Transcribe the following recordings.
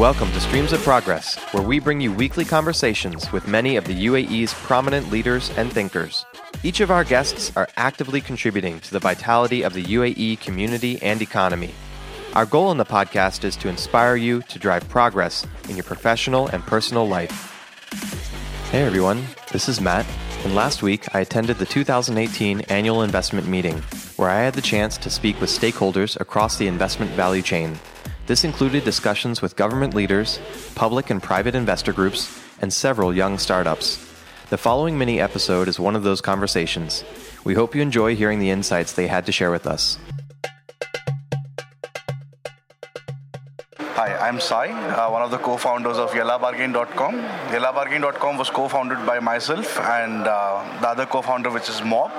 Welcome to Streams of Progress, where we bring you weekly conversations with many of the UAE's prominent leaders and thinkers. Each of our guests are actively contributing to the vitality of the UAE community and economy. Our goal in the podcast is to inspire you to drive progress in your professional and personal life. Hey everyone, this is Matt, and last week I attended the 2018 annual investment meeting, where I had the chance to speak with stakeholders across the investment value chain. This included discussions with government leaders, public and private investor groups, and several young startups. The following mini episode is one of those conversations. We hope you enjoy hearing the insights they had to share with us. Hi, I'm Sai, uh, one of the co-founders of YellaBargain.com. YellaBargain.com was co-founded by myself and uh, the other co-founder, which is Mob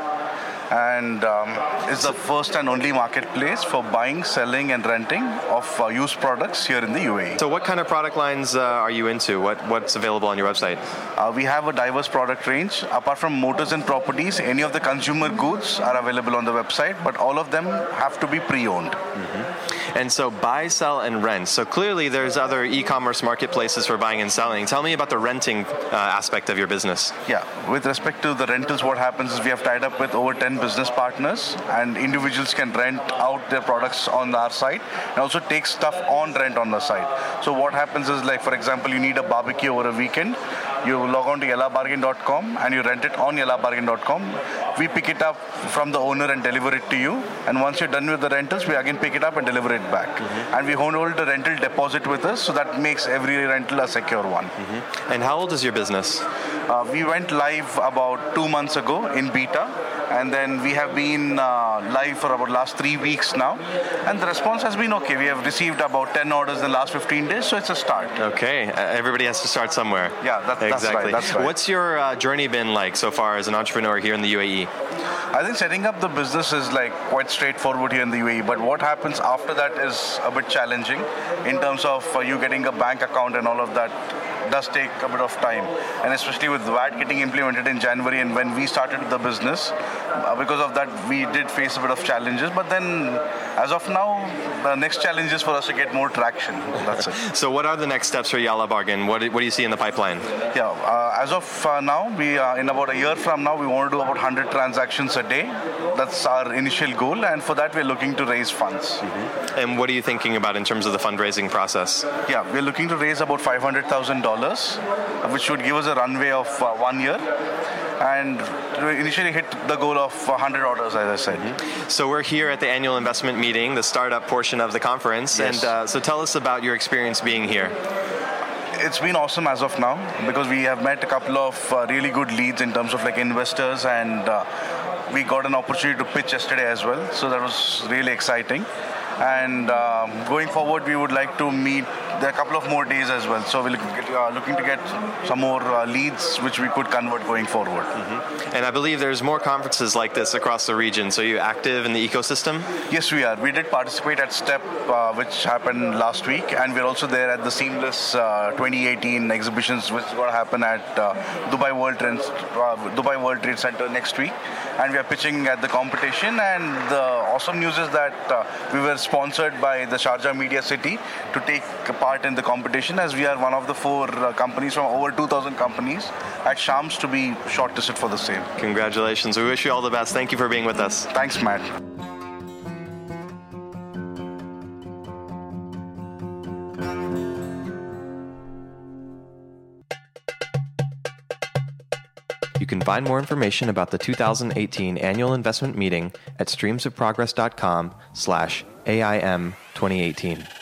and um, it's the first and only marketplace for buying, selling, and renting of uh, used products here in the UAE. So, what kind of product lines uh, are you into? What what's available on your website? Uh, we have a diverse product range. Apart from motors and properties, any of the consumer goods are available on the website, but all of them have to be pre-owned. Mm-hmm. And so, buy, sell, and rent. So clearly, there's other e-commerce marketplaces for buying and selling. Tell me about the renting uh, aspect of your business. Yeah, with respect to the rentals, what happens is we have tied up with over 10 business partners, and individuals can rent out their products on our site and also take stuff on rent on the site. So what happens is, like for example, you need a barbecue over a weekend you log on to yellabargain.com and you rent it on yellabargain.com. We pick it up from the owner and deliver it to you. And once you're done with the rentals, we again pick it up and deliver it back. Mm-hmm. And we hold the rental deposit with us, so that makes every rental a secure one. Mm-hmm. And how old is your business? Uh, we went live about two months ago in beta, and then we have been uh, live for about last three weeks now, and the response has been okay. We have received about 10 orders in the last 15 days, so it's a start. Okay, uh, everybody has to start somewhere. Yeah, that, exactly. That's right, that's right. What's your uh, journey been like so far as an entrepreneur here in the UAE? I think setting up the business is like quite straightforward here in the UAE, but what happens after that is a bit challenging in terms of uh, you getting a bank account and all of that does take a bit of time, and especially with VAT getting implemented in January, and when we started the business, uh, because of that, we did face a bit of challenges. But then, as of now, the next challenge is for us to get more traction. That's it. so, what are the next steps for Yalla Bargain? What, what do you see in the pipeline? Yeah, uh, as of uh, now, we uh, in about a year from now, we want to do about 100 transactions a day. That's our initial goal, and for that, we're looking to raise funds. Mm-hmm. And what are you thinking about in terms of the fundraising process? Yeah, we're looking to raise about $500,000 which would give us a runway of uh, one year and initially hit the goal of 100 orders, as I said. Mm-hmm. So we're here at the annual investment meeting, the startup portion of the conference, yes. and uh, so tell us about your experience being here. It's been awesome as of now because we have met a couple of uh, really good leads in terms of like investors, and uh, we got an opportunity to pitch yesterday as well. So that was really exciting. And um, going forward, we would like to meet there are a couple of more days as well. So we're uh, looking to get some more uh, leads which we could convert going forward. Mm-hmm. And I believe there's more conferences like this across the region. So you're active in the ecosystem? Yes, we are. We did participate at STEP, uh, which happened last week, and we're also there at the Seamless uh, 2018 exhibitions, which is going to happen at uh, Dubai World Trade, uh, Dubai World Trade Center next week. And we are pitching at the competition. And the awesome news is that we were sponsored by the Sharjah Media City to take part part in the competition as we are one of the four uh, companies from over 2,000 companies at Shams to be shortlisted for the same. Congratulations. We wish you all the best. Thank you for being with us. Thanks, Matt. You can find more information about the 2018 annual investment meeting at streamsofprogress.com slash AIM 2018.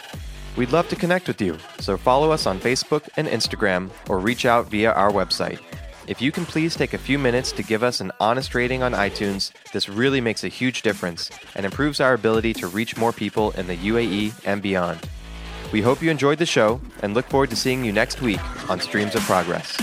We'd love to connect with you, so follow us on Facebook and Instagram or reach out via our website. If you can please take a few minutes to give us an honest rating on iTunes, this really makes a huge difference and improves our ability to reach more people in the UAE and beyond. We hope you enjoyed the show and look forward to seeing you next week on Streams of Progress.